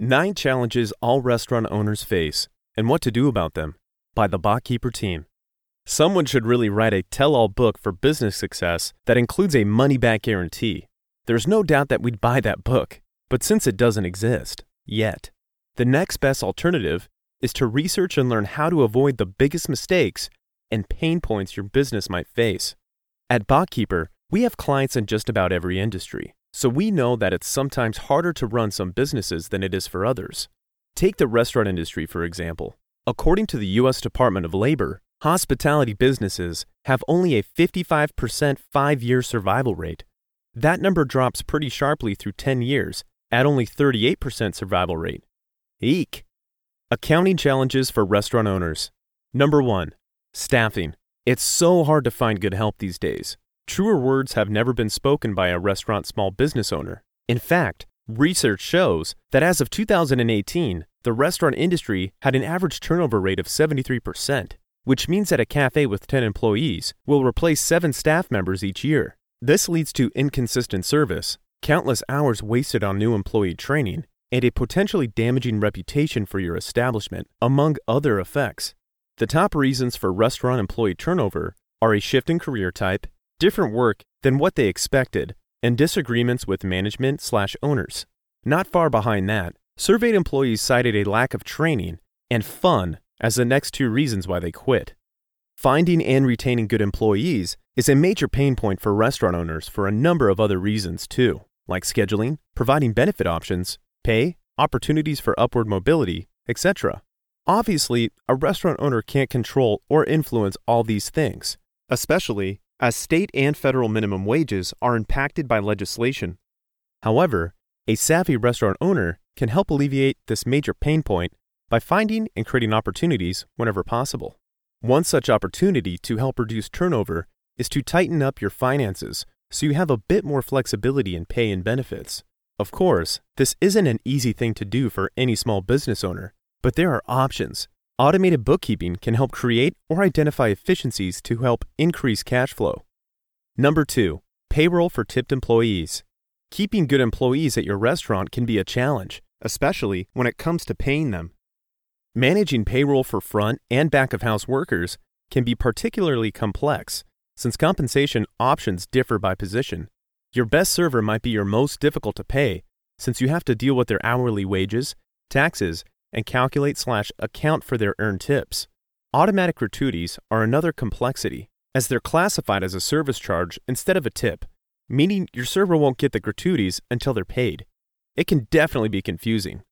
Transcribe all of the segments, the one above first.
Nine challenges all restaurant owners face and what to do about them by the Botkeeper team. Someone should really write a tell all book for business success that includes a money back guarantee. There's no doubt that we'd buy that book, but since it doesn't exist yet, the next best alternative is to research and learn how to avoid the biggest mistakes and pain points your business might face. At Botkeeper, we have clients in just about every industry. So we know that it's sometimes harder to run some businesses than it is for others. Take the restaurant industry, for example. According to the U.S. Department of Labor, hospitality businesses have only a 55% five year survival rate. That number drops pretty sharply through 10 years at only 38% survival rate. Eek! Accounting challenges for restaurant owners. Number one, staffing. It's so hard to find good help these days. Truer words have never been spoken by a restaurant small business owner. In fact, research shows that as of 2018, the restaurant industry had an average turnover rate of 73%, which means that a cafe with 10 employees will replace 7 staff members each year. This leads to inconsistent service, countless hours wasted on new employee training, and a potentially damaging reputation for your establishment, among other effects. The top reasons for restaurant employee turnover are a shift in career type, different work than what they expected, and disagreements with management slash owners. Not far behind that, surveyed employees cited a lack of training and fun as the next two reasons why they quit. Finding and retaining good employees is a major pain point for restaurant owners for a number of other reasons too, like scheduling, providing benefit options, pay, opportunities for upward mobility, etc. Obviously, a restaurant owner can't control or influence all these things, especially as state and federal minimum wages are impacted by legislation. However, a savvy restaurant owner can help alleviate this major pain point by finding and creating opportunities whenever possible. One such opportunity to help reduce turnover is to tighten up your finances so you have a bit more flexibility in pay and benefits. Of course, this isn't an easy thing to do for any small business owner, but there are options Automated bookkeeping can help create or identify efficiencies to help increase cash flow. Number two, payroll for tipped employees. Keeping good employees at your restaurant can be a challenge, especially when it comes to paying them. Managing payroll for front and back of house workers can be particularly complex since compensation options differ by position. Your best server might be your most difficult to pay since you have to deal with their hourly wages, taxes, and calculate slash account for their earned tips. Automatic gratuities are another complexity, as they're classified as a service charge instead of a tip, meaning your server won't get the gratuities until they're paid. It can definitely be confusing.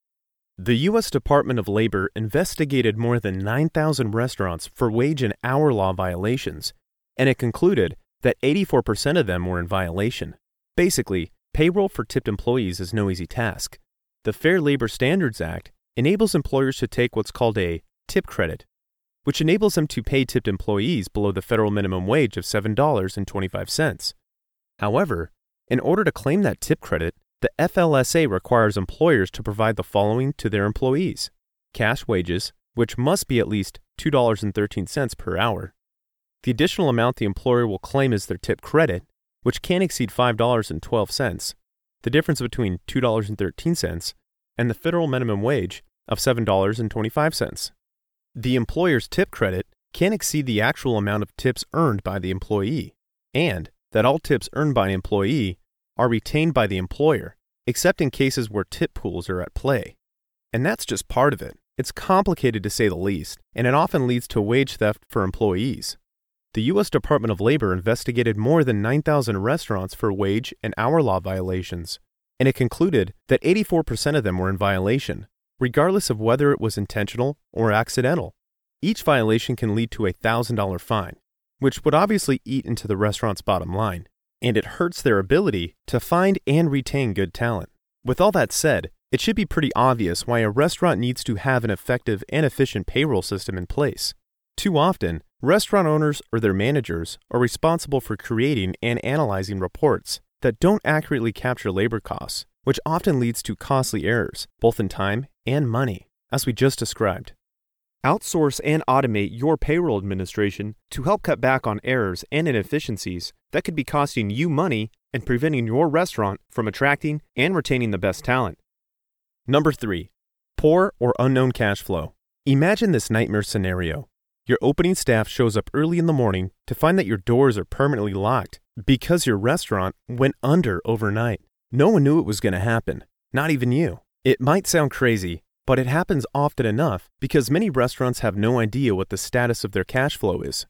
The U.S. Department of Labor investigated more than 9,000 restaurants for wage and hour law violations, and it concluded that 84% of them were in violation. Basically, payroll for tipped employees is no easy task. The Fair Labor Standards Act enables employers to take what's called a tip credit, which enables them to pay tipped employees below the federal minimum wage of $7.25. However, in order to claim that tip credit, the FLSA requires employers to provide the following to their employees cash wages, which must be at least $2.13 per hour. The additional amount the employer will claim as their tip credit, which can exceed $5.12, the difference between $2.13 and the federal minimum wage of $7.25. The employer's tip credit can exceed the actual amount of tips earned by the employee, and that all tips earned by an employee are retained by the employer, except in cases where tip pools are at play. And that's just part of it. It's complicated to say the least, and it often leads to wage theft for employees. The U.S. Department of Labor investigated more than 9,000 restaurants for wage and hour law violations and it concluded that 84% of them were in violation, regardless of whether it was intentional or accidental. Each violation can lead to a $1,000 fine, which would obviously eat into the restaurant's bottom line, and it hurts their ability to find and retain good talent. With all that said, it should be pretty obvious why a restaurant needs to have an effective and efficient payroll system in place. Too often, restaurant owners or their managers are responsible for creating and analyzing reports that don't accurately capture labor costs, which often leads to costly errors, both in time and money, as we just described. Outsource and automate your payroll administration to help cut back on errors and inefficiencies that could be costing you money and preventing your restaurant from attracting and retaining the best talent. Number 3. Poor or unknown cash flow. Imagine this nightmare scenario. Your opening staff shows up early in the morning to find that your doors are permanently locked because your restaurant went under overnight. No one knew it was going to happen, not even you. It might sound crazy, but it happens often enough because many restaurants have no idea what the status of their cash flow is.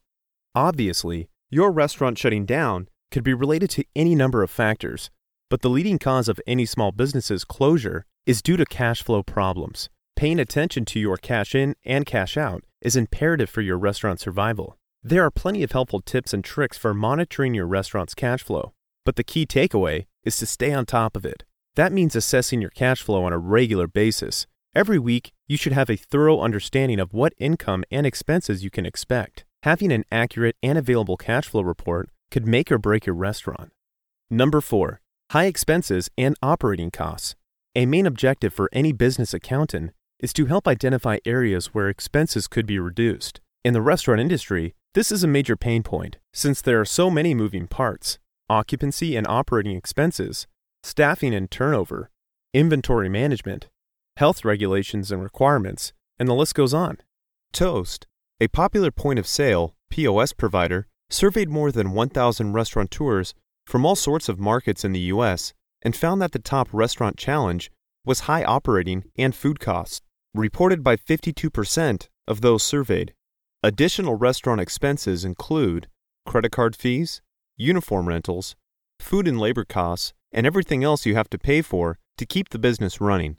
Obviously, your restaurant shutting down could be related to any number of factors, but the leading cause of any small business's closure is due to cash flow problems. Paying attention to your cash in and cash out is imperative for your restaurant survival. There are plenty of helpful tips and tricks for monitoring your restaurant's cash flow, but the key takeaway is to stay on top of it. That means assessing your cash flow on a regular basis. Every week, you should have a thorough understanding of what income and expenses you can expect. Having an accurate and available cash flow report could make or break your restaurant. Number 4. High expenses and operating costs. A main objective for any business accountant is to help identify areas where expenses could be reduced. In the restaurant industry, this is a major pain point since there are so many moving parts occupancy and operating expenses, staffing and turnover, inventory management, health regulations and requirements, and the list goes on. Toast, a popular point of sale POS provider, surveyed more than 1,000 restaurateurs from all sorts of markets in the U.S. and found that the top restaurant challenge was high operating and food costs, reported by 52% of those surveyed. Additional restaurant expenses include credit card fees, uniform rentals, food and labor costs, and everything else you have to pay for to keep the business running.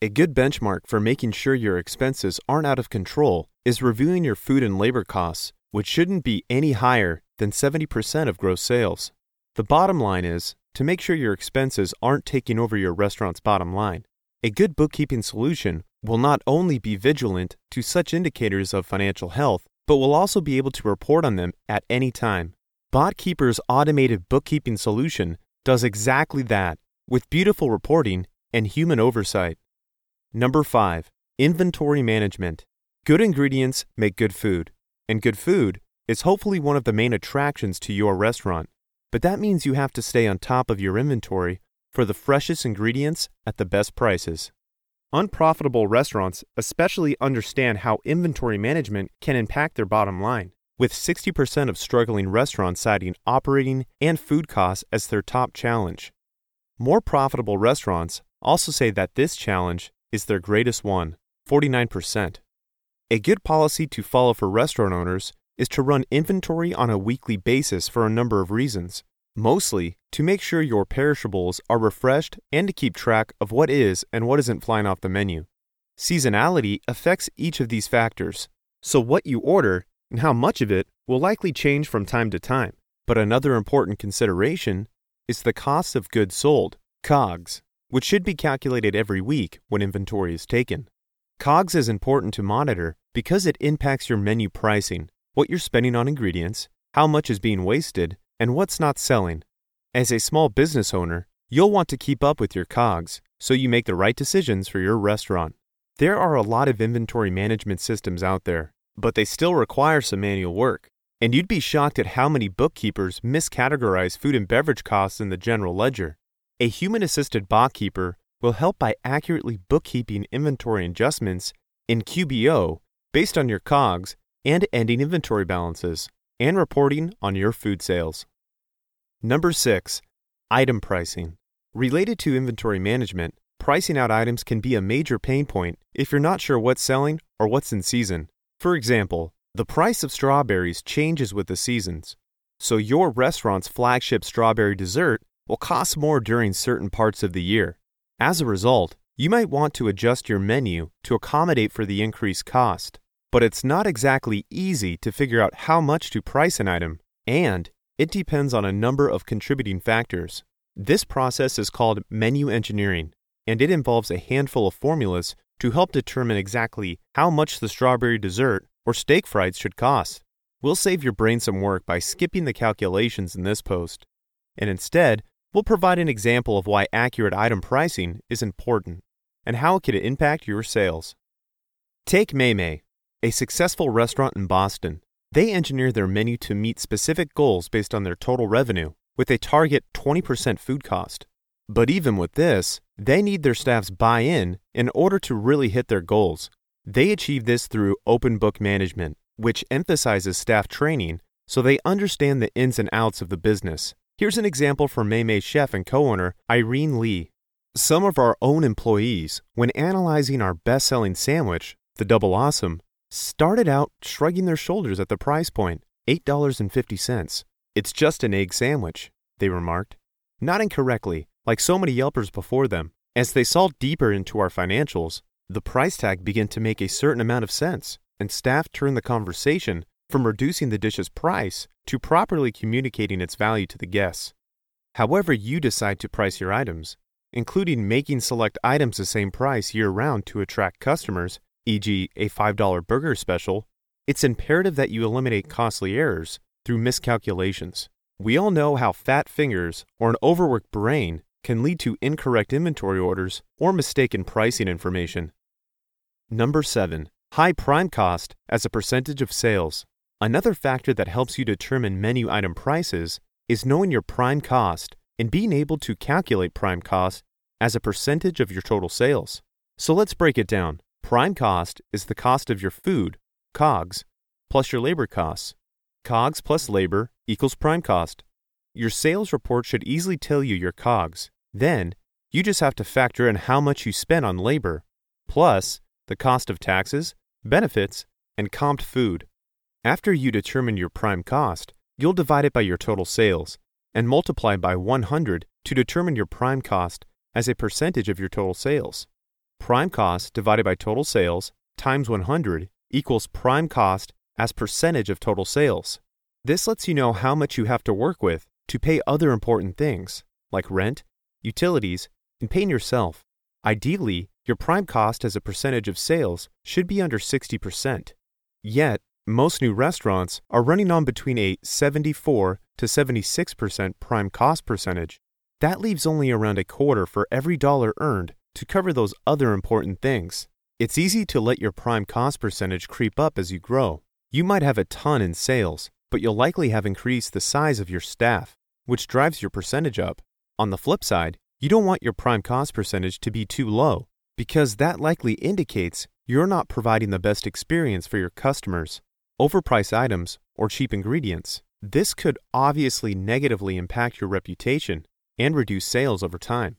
A good benchmark for making sure your expenses aren't out of control is reviewing your food and labor costs, which shouldn't be any higher than 70% of gross sales. The bottom line is to make sure your expenses aren't taking over your restaurant's bottom line. A good bookkeeping solution will not only be vigilant to such indicators of financial health, but will also be able to report on them at any time. BotKeeper's automated bookkeeping solution does exactly that with beautiful reporting and human oversight. Number 5. Inventory management. Good ingredients make good food, and good food is hopefully one of the main attractions to your restaurant. But that means you have to stay on top of your inventory for the freshest ingredients at the best prices. Unprofitable restaurants especially understand how inventory management can impact their bottom line with 60% of struggling restaurants citing operating and food costs as their top challenge. More profitable restaurants also say that this challenge is their greatest one 49%. A good policy to follow for restaurant owners is to run inventory on a weekly basis for a number of reasons. Mostly to make sure your perishables are refreshed and to keep track of what is and what isn't flying off the menu. Seasonality affects each of these factors, so what you order and how much of it will likely change from time to time. But another important consideration is the cost of goods sold, COGS, which should be calculated every week when inventory is taken. COGS is important to monitor because it impacts your menu pricing, what you're spending on ingredients, how much is being wasted, and what's not selling. As a small business owner, you'll want to keep up with your COGS so you make the right decisions for your restaurant. There are a lot of inventory management systems out there, but they still require some manual work. And you'd be shocked at how many bookkeepers miscategorize food and beverage costs in the general ledger. A human assisted BotKeeper will help by accurately bookkeeping inventory adjustments in QBO based on your COGS and ending inventory balances, and reporting on your food sales. Number 6. Item pricing. Related to inventory management, pricing out items can be a major pain point if you're not sure what's selling or what's in season. For example, the price of strawberries changes with the seasons, so your restaurant's flagship strawberry dessert will cost more during certain parts of the year. As a result, you might want to adjust your menu to accommodate for the increased cost. But it's not exactly easy to figure out how much to price an item, and it depends on a number of contributing factors. This process is called menu engineering, and it involves a handful of formulas to help determine exactly how much the strawberry dessert or steak fries should cost. We'll save your brain some work by skipping the calculations in this post, and instead, we'll provide an example of why accurate item pricing is important and how it could impact your sales. Take Mei Mei, a successful restaurant in Boston. They engineer their menu to meet specific goals based on their total revenue, with a target 20% food cost. But even with this, they need their staff's buy in in order to really hit their goals. They achieve this through open book management, which emphasizes staff training so they understand the ins and outs of the business. Here's an example from Mei chef and co owner Irene Li. Some of our own employees, when analyzing our best selling sandwich, the Double Awesome, started out shrugging their shoulders at the price point $8.50. It's just an egg sandwich, they remarked. Not incorrectly, like so many Yelpers before them. As they saw deeper into our financials, the price tag began to make a certain amount of sense, and staff turned the conversation from reducing the dish's price to properly communicating its value to the guests. However, you decide to price your items, including making select items the same price year round to attract customers, e.g., a $5 burger special, it's imperative that you eliminate costly errors through miscalculations. We all know how fat fingers or an overworked brain can lead to incorrect inventory orders or mistaken pricing information. Number 7. High prime cost as a percentage of sales. Another factor that helps you determine menu item prices is knowing your prime cost and being able to calculate prime cost as a percentage of your total sales. So let's break it down. Prime cost is the cost of your food, COGS, plus your labor costs. COGS plus labor equals prime cost. Your sales report should easily tell you your COGS. Then, you just have to factor in how much you spent on labor, plus the cost of taxes, benefits, and comped food. After you determine your prime cost, you'll divide it by your total sales and multiply by 100 to determine your prime cost as a percentage of your total sales. Prime cost divided by total sales times 100 equals prime cost as percentage of total sales. This lets you know how much you have to work with to pay other important things like rent, utilities, and paying yourself. Ideally, your prime cost as a percentage of sales should be under 60%. Yet, most new restaurants are running on between a 74 to 76% prime cost percentage. That leaves only around a quarter for every dollar earned to cover those other important things. It's easy to let your prime cost percentage creep up as you grow. You might have a ton in sales, but you'll likely have increased the size of your staff, which drives your percentage up. On the flip side, you don't want your prime cost percentage to be too low because that likely indicates you're not providing the best experience for your customers overpriced items, or cheap ingredients. This could obviously negatively impact your reputation and reduce sales over time.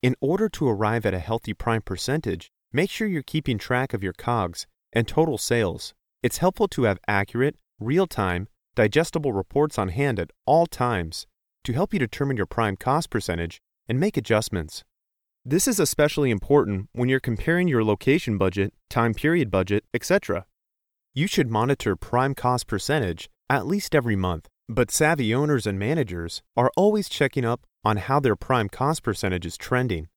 In order to arrive at a healthy prime percentage, make sure you're keeping track of your COGS and total sales. It's helpful to have accurate, real time, digestible reports on hand at all times to help you determine your prime cost percentage and make adjustments. This is especially important when you're comparing your location budget, time period budget, etc. You should monitor prime cost percentage at least every month, but savvy owners and managers are always checking up on how their prime cost percentage is trending.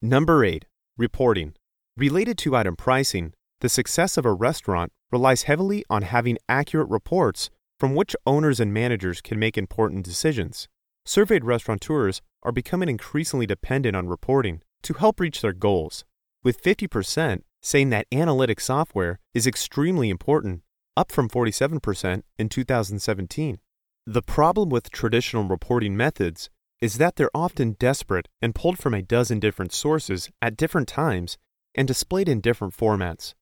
Number 8. Reporting. Related to item pricing, the success of a restaurant relies heavily on having accurate reports from which owners and managers can make important decisions. Surveyed restaurateurs are becoming increasingly dependent on reporting to help reach their goals, with 50% saying that analytic software is extremely important, up from 47% in 2017. The problem with traditional reporting methods is that they're often desperate and pulled from a dozen different sources at different times and displayed in different formats.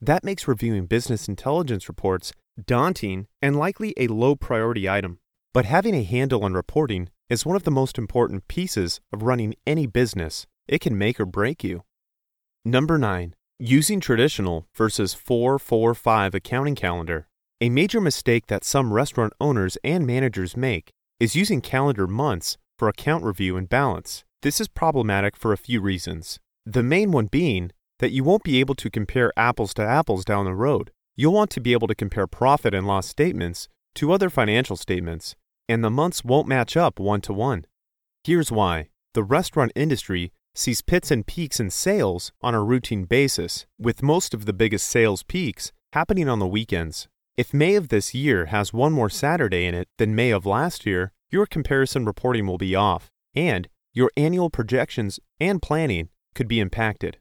That makes reviewing business intelligence reports daunting and likely a low priority item. But having a handle on reporting is one of the most important pieces of running any business. It can make or break you. Number 9. Using traditional versus 445 accounting calendar. A major mistake that some restaurant owners and managers make is using calendar months for account review and balance. This is problematic for a few reasons. The main one being that you won't be able to compare apples to apples down the road. You'll want to be able to compare profit and loss statements to other financial statements, and the months won't match up one to one. Here's why the restaurant industry sees pits and peaks in sales on a routine basis, with most of the biggest sales peaks happening on the weekends. If May of this year has one more Saturday in it than May of last year, your comparison reporting will be off, and your annual projections and planning could be impacted.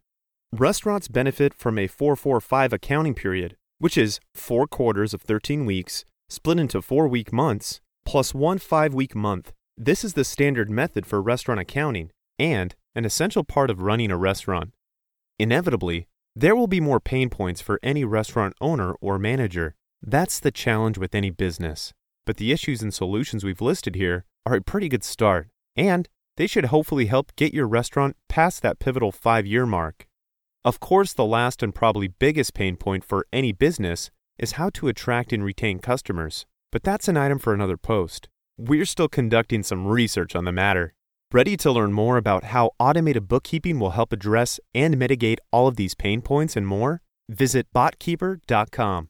Restaurants benefit from a 445 accounting period, which is four quarters of 13 weeks split into four week months plus one five week month. This is the standard method for restaurant accounting and an essential part of running a restaurant. Inevitably, there will be more pain points for any restaurant owner or manager. That's the challenge with any business. But the issues and solutions we've listed here are a pretty good start, and they should hopefully help get your restaurant past that pivotal five year mark. Of course, the last and probably biggest pain point for any business is how to attract and retain customers, but that's an item for another post. We're still conducting some research on the matter. Ready to learn more about how automated bookkeeping will help address and mitigate all of these pain points and more? Visit botkeeper.com.